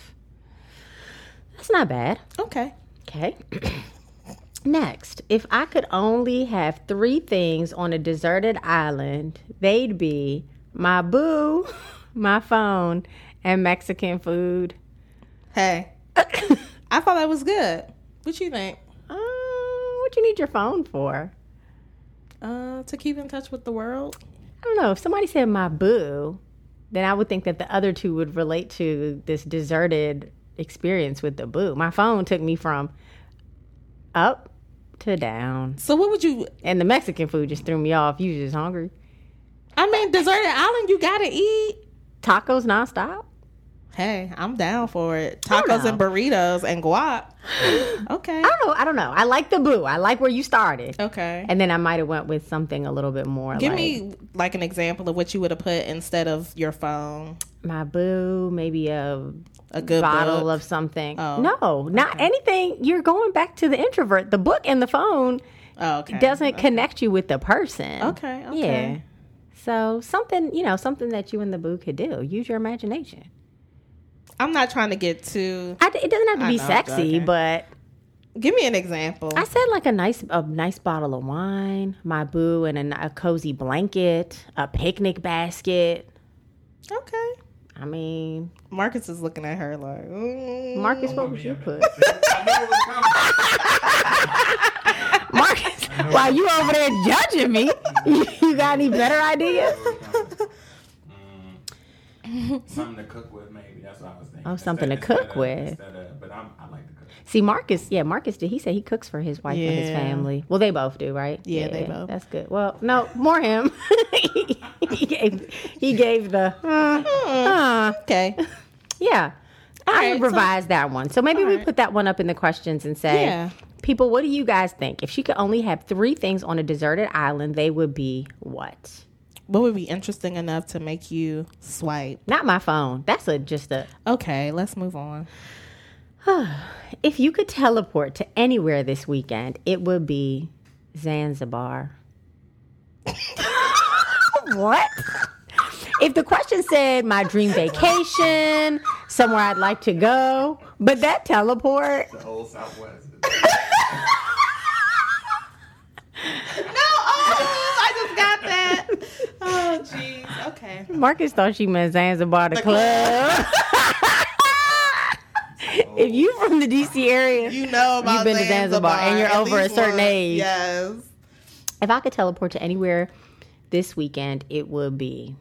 Speaker 1: That's not bad.
Speaker 2: okay.
Speaker 1: Okay. *clears throat* Next, if I could only have three things on a deserted island, they'd be my boo, *laughs* my phone, and Mexican food.
Speaker 2: Hey, *coughs* I thought that was good. What you think?
Speaker 1: Uh, what you need your phone for?
Speaker 2: Uh, to keep in touch with the world.
Speaker 1: I don't know. If somebody said my boo, then I would think that the other two would relate to this deserted experience with the boo. My phone took me from up to down.
Speaker 2: So what would you?
Speaker 1: And the Mexican food just threw me off. You just hungry.
Speaker 2: I mean, deserted island. You gotta eat.
Speaker 1: Tacos nonstop?
Speaker 2: Hey, I'm down for it. Tacos and burritos and guac. *gasps* Okay.
Speaker 1: I don't know. I don't know. I like the boo. I like where you started.
Speaker 2: Okay.
Speaker 1: And then I might have went with something a little bit more
Speaker 2: Give
Speaker 1: like
Speaker 2: me like an example of what you would have put instead of your phone.
Speaker 1: My boo, maybe a
Speaker 2: A good
Speaker 1: bottle
Speaker 2: book.
Speaker 1: of something.
Speaker 2: Oh,
Speaker 1: no, not anything. You're going back to the introvert. The book and the phone
Speaker 2: Oh, okay.
Speaker 1: doesn't connect you with the person.
Speaker 2: Okay, okay.
Speaker 1: Yeah. So something, you know, something that you and the boo could do. Use your imagination.
Speaker 2: I'm not trying to get too.
Speaker 1: I, it doesn't have to
Speaker 2: I
Speaker 1: be
Speaker 2: know,
Speaker 1: sexy,
Speaker 2: okay.
Speaker 1: but
Speaker 2: Give me an example.
Speaker 1: I said like a nice a nice bottle of wine, my boo, and a, a cozy blanket, a picnic basket.
Speaker 2: okay.
Speaker 1: I mean,
Speaker 2: Marcus is looking at her like. mm.
Speaker 1: Marcus, what would you put?
Speaker 3: I knew it.
Speaker 1: Marcus, while you over there judging me, *laughs* you got any better ideas?
Speaker 3: Mm, something to cook with, maybe. That's what I was thinking.
Speaker 1: Oh, something to cook
Speaker 3: instead of-
Speaker 1: with.
Speaker 3: Instead of, but I'm, I like to cook.
Speaker 1: See, Marcus, yeah, Marcus did. He said he cooks for his wife and his family. Well, they both do, right?
Speaker 2: Yeah, they both.
Speaker 1: That's good. Well, no, more him. *laughs* he gave he gave the uh, uh,
Speaker 2: Okay.
Speaker 1: yeah. I
Speaker 2: right,
Speaker 1: would
Speaker 2: so-
Speaker 1: that one. So maybe we
Speaker 2: right.
Speaker 1: put that one up in the questions and say,
Speaker 2: Yeah.
Speaker 1: people, what do you guys think? If she could only have three things on a deserted island, they would be what?
Speaker 2: What would be interesting enough to make you swipe?
Speaker 1: Not my phone. That's a just a.
Speaker 2: Okay, let's move on. *sighs*
Speaker 1: If you could teleport to anywhere this weekend, it would be Zanzibar. what? If the question said my dream vacation, somewhere I'd like to go, but that teleport,
Speaker 3: The whole Southwest. *laughs*
Speaker 2: No, oh, I just got that. Oh, jeez. Okay.
Speaker 1: Marcus thought she meant Zanzibar, the, club. *laughs* if you from the DC area,
Speaker 2: You know about
Speaker 1: You've been to Zanzibar, and you're over a certain
Speaker 2: once.
Speaker 1: age.
Speaker 2: Yes.
Speaker 1: if I could teleport to anywhere this weekend, it would be.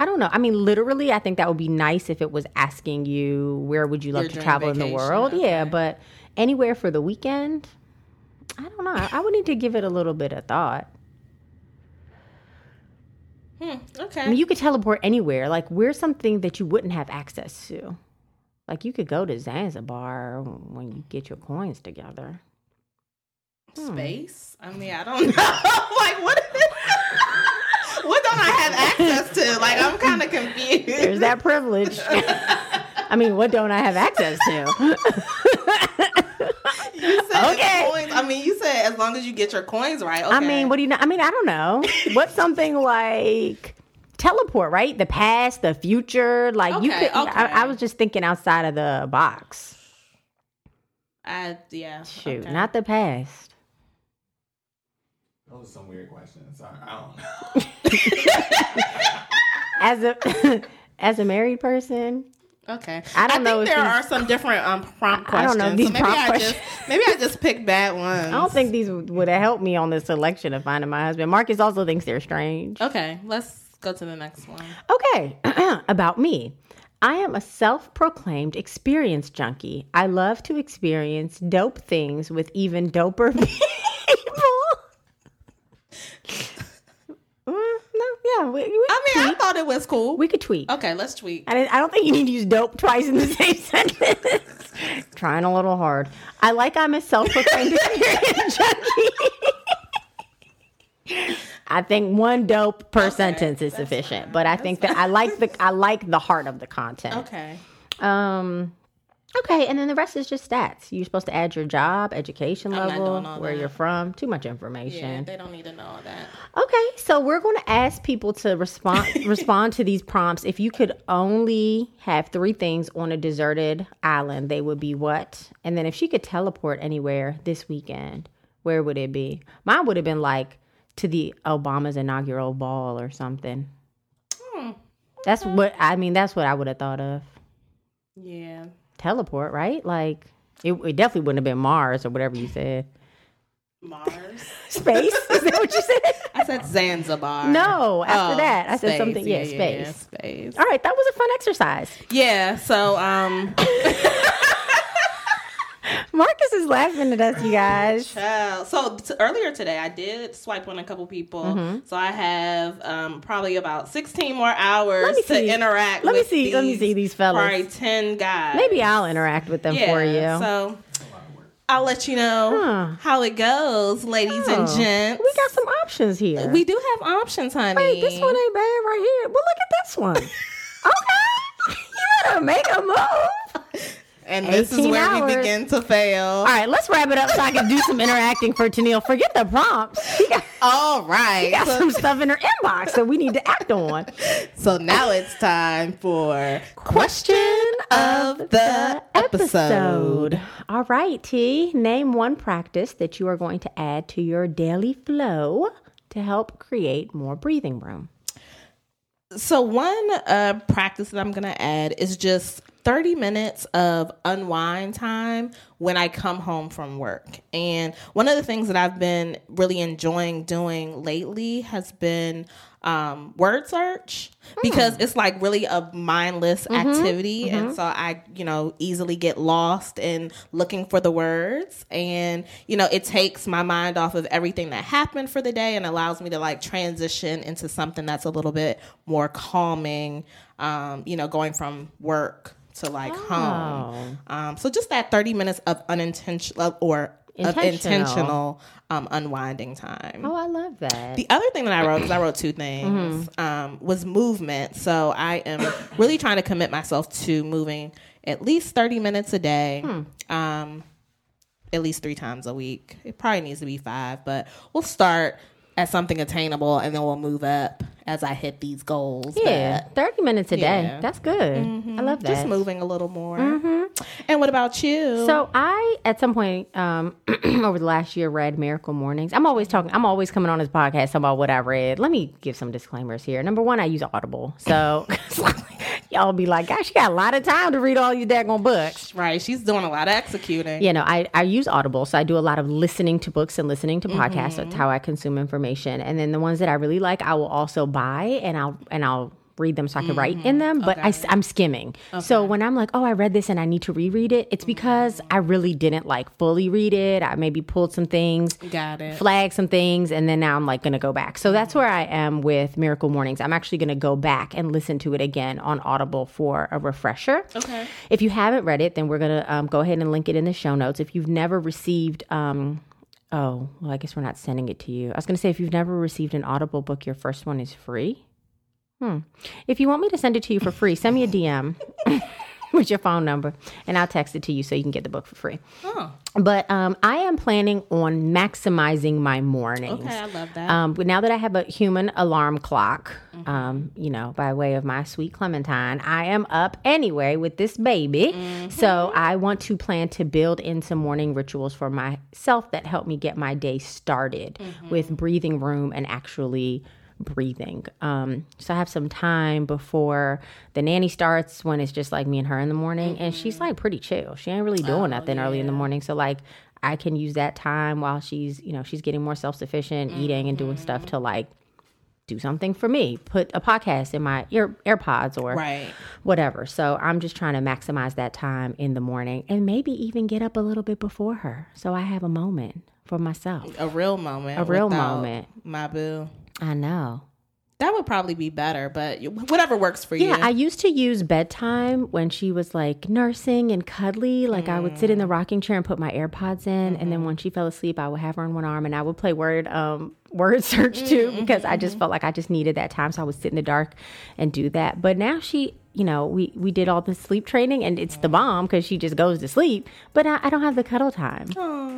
Speaker 1: I don't know. I mean, literally, I think that would be nice if it was asking you where would you love
Speaker 2: Your
Speaker 1: to travel in the
Speaker 2: vacation,
Speaker 1: world. Yeah, but anywhere for the weekend, I don't know. I, I would need to give it a little bit of thought.
Speaker 2: Hmm, okay.
Speaker 1: I mean, you could teleport anywhere. Like, where's something that you wouldn't have access to? Like you could go to Zanzibar when you get your coins together.
Speaker 2: Hmm. Space? I mean, I don't *laughs* know. *laughs* like what? *laughs* what don't I have access to? Like I'm kind of confused.
Speaker 1: There's that privilege. I mean, what don't I have access to?
Speaker 2: you said okay. Coins. I mean, you said as long as you get your coins right. Okay.
Speaker 1: I mean, what do you know? I mean, I don't know. What's something like teleport, right? The past, the future. Like okay, you could. Okay. I, I, was just thinking outside of the box.
Speaker 2: Uh, yeah.
Speaker 1: Shoot, okay. not the past.
Speaker 3: Those are some weird questions. I, I
Speaker 1: don't know. *laughs* as a *laughs* as a married person,
Speaker 2: Okay. I don't I know. Think there these, are some different um, prompt questions. I don't know these so maybe prompt I questions. Just, maybe I just picked bad ones. I
Speaker 1: don't think these would have helped me on this selection of finding my husband. Marcus also thinks they're strange.
Speaker 2: Okay, let's go to the next one.
Speaker 1: Okay, *clears throat* about me. I am a self proclaimed experience junkie. I love to experience dope things with even doper *laughs* people. *laughs* Mm, no, yeah. We, we
Speaker 2: I mean, tweet. I thought it was cool.
Speaker 1: We could tweet.
Speaker 2: Okay, let's tweet.
Speaker 1: I, I don't think you need to use dope twice in the *laughs* same sentence. Trying a little hard. I like I'm a self-proclaimed experience junkie. I think one dope per okay, sentence is sufficient, fine. but I that's think fine. that I like the I like the heart of the content.
Speaker 2: Okay.
Speaker 1: Um Okay, and then the rest is just stats. You're supposed to add your job, education level, where
Speaker 2: that.
Speaker 1: you're from. Too much information.
Speaker 2: Yeah, they don't need to know all that.
Speaker 1: Okay, so we're going to ask people to respond *laughs* respond to these prompts. If you could only have three things on a deserted island, they would be what? And then if she could teleport anywhere this weekend, where would it be? Mine would have been like to the Obama's inaugural ball or something. Hmm. That's what I mean. That's what I would have thought of.
Speaker 2: Yeah
Speaker 1: teleport, right? Like it, it definitely wouldn't have been Mars or whatever you said.
Speaker 2: Mars. *laughs*
Speaker 1: Space? Is that what you said?
Speaker 2: I said Zanzibar.
Speaker 1: No, after oh, that. I space. said something. Yeah, yeah space. Yeah,
Speaker 2: space.
Speaker 1: All right, that was a fun exercise.
Speaker 2: Yeah, so um *laughs*
Speaker 1: Marcus is laughing at us, you guys.
Speaker 2: Child. So t- earlier today, I did swipe on a couple people. Mm-hmm. So I have um, probably about sixteen more hours to interact.
Speaker 1: Let
Speaker 2: me
Speaker 1: see.
Speaker 2: These,
Speaker 1: let me see these fellas.
Speaker 2: Probably ten guys.
Speaker 1: Maybe I'll interact with them
Speaker 2: yeah,
Speaker 1: for you.
Speaker 2: So. I'll let you know huh. how it goes, ladies oh. and gents.
Speaker 1: We got some options here.
Speaker 2: We do have options, honey.
Speaker 1: Wait, this one ain't bad right here. Well, look at this one. *laughs* okay, you better make a move.
Speaker 2: And this is where hours. we begin to fail. All
Speaker 1: right, let's wrap it up so I can do some interacting for Tennille. Forget the prompts.
Speaker 2: Got, All right.
Speaker 1: She got some stuff in her inbox that we need to act on.
Speaker 2: So now it's time for question of the episode.
Speaker 1: All right, T. Name one practice that you are going to add to your daily flow to help create more breathing room.
Speaker 2: So one uh, practice that I'm going to add is just 30 minutes of unwind time when I come home from work. And one of the things that I've been really enjoying doing lately has been um, word search hmm. because it's like really a mindless mm-hmm, activity. Mm-hmm. And so I, you know, easily get lost in looking for the words. And, you know, it takes my mind off of everything that happened for the day and allows me to like transition into something that's a little bit more calming, um, you know, going from work to like oh. home. Um, so just that 30 minutes of unintentional or intentional. of intentional um, unwinding time.
Speaker 1: Oh, I love that.
Speaker 2: The other thing that I wrote, because I wrote two things, mm-hmm. um, was movement. So I am really trying to commit myself to moving at least 30 minutes a day. Hmm. Um, at least three times a week. It probably needs to be five, but we'll start at something attainable and then we'll move up as I hit these goals.
Speaker 1: Yeah, but, 30 minutes a yeah. day. That's good. Mm-hmm. I love that.
Speaker 2: Just moving a little more. Mm-hmm. And what about you?
Speaker 1: So I, at some point um, *clears throat* over the last year, read Miracle Mornings. I'm always talking, I'm always coming on this podcast about what I read. Let me give some disclaimers here. Number one, I use Audible. So *laughs* y'all be like, gosh, she got a lot of time to read all these daggone books.
Speaker 2: Right. She's doing a lot of executing.
Speaker 1: You know, I, I use Audible. So I do a lot of listening to books and listening to podcasts. Mm-hmm. That's how I consume information. And then the ones that I really like, I will also buy and I'll, and I'll read them so I can write in them, but I, am skimming. So when I'm like, oh, I read this and I need to reread it, it's because I really didn't like fully read it. I maybe pulled some things,
Speaker 2: Got it.
Speaker 1: flagged some things, and then now I'm like gonna go back. So that's where I am with Miracle Mornings. I'm actually gonna go back and listen to it again on Audible for a refresher.
Speaker 2: Okay.
Speaker 1: If you haven't read it, then we're gonna um, go ahead and link it in the show notes. If you've never received, um, oh, well, I guess we're not sending it to you. I was gonna say if you've never received an Audible book, your first one is free. Hmm. If you want me to send it to you for free, send me a DM *laughs* with your phone number, and I'll text it to you so you can get the book for free.
Speaker 2: Oh,
Speaker 1: But um, I am planning on maximizing my mornings.
Speaker 2: okay. I love that.
Speaker 1: Um, but now that I have a human alarm clock, um, you know, by way of my sweet Clementine, I am up anyway with this baby. So I want to plan to build in some morning rituals for myself that help me get my day started with breathing room and actually breathing. Um, so I have some time before the nanny starts when it's just like me and her in the morning. And she's like pretty chill. She ain't really doing nothing early in the morning. So like I can use that time while she's, you know, she's getting more self sufficient, eating and doing stuff to like do something for me. Put a podcast in my ear AirPods or
Speaker 2: right.
Speaker 1: whatever. So I'm just trying to maximize that time in the morning and maybe even get up a little bit before her so I have a moment for myself.
Speaker 2: A real moment.
Speaker 1: A real moment.
Speaker 2: My boo.
Speaker 1: I know.
Speaker 2: That would probably be better, but whatever works for you.
Speaker 1: Yeah, I used to use bedtime when she was like nursing and cuddly. Like I would sit in the mm. rocking chair and put my AirPods in, and then mm-hmm. when she fell asleep, I would have her in one arm and I would play word um word *laughs* search too because I just mm-hmm. felt like I just needed that time. So I would sit in the dark and do that. But now she, you know, we we did all the sleep training and it's the bomb because she just goes to sleep. But I, I don't have the cuddle time,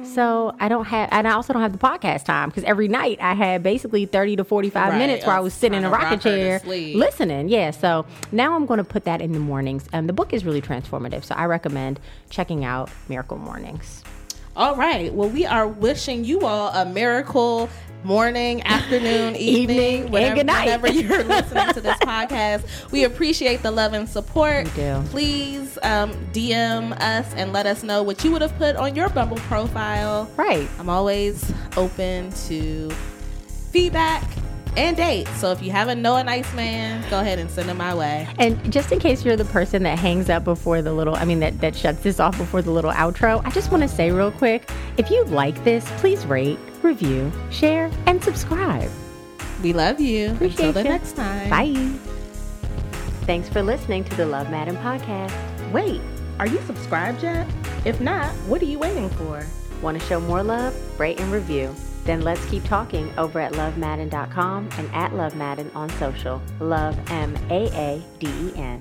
Speaker 1: so I don't have, and I also don't have the podcast time because every night I had basically thirty to forty five
Speaker 2: Right,
Speaker 1: minutes where I was sitting in a rocking
Speaker 2: rock
Speaker 1: chair listening. Yeah. So now I'm going to put that in the mornings. And the book is really transformative. So I recommend checking out Miracle Mornings.
Speaker 2: All right. Well, we are wishing you all a miracle morning, afternoon, *laughs* evening,
Speaker 1: Evening, and
Speaker 2: whatever,
Speaker 1: good night.
Speaker 2: whenever you're *laughs* listening to this podcast. We appreciate the love and support. Please um, DM us and let us know what you would have put on your Bumble profile.
Speaker 1: Right.
Speaker 2: I'm always open to feedback and dates. So if you haven't know a nice man, go ahead and send him my way.
Speaker 1: And just in case you're the person that hangs up before the little, I mean, that, that shuts this off before the little outro, I just want to say real quick if you like this, please rate, review, share, and subscribe.
Speaker 2: We love you.
Speaker 1: Appreciate
Speaker 2: Until the
Speaker 1: you.
Speaker 2: next time.
Speaker 1: Bye. Thanks for listening to the Love Maaden podcast.
Speaker 2: Wait, are you subscribed yet? If not, what are you waiting for?
Speaker 1: Want to show more love? Rate and review. Then let's keep talking over at lovemaaden.com and at lovemaaden on social. Love M A A D E N.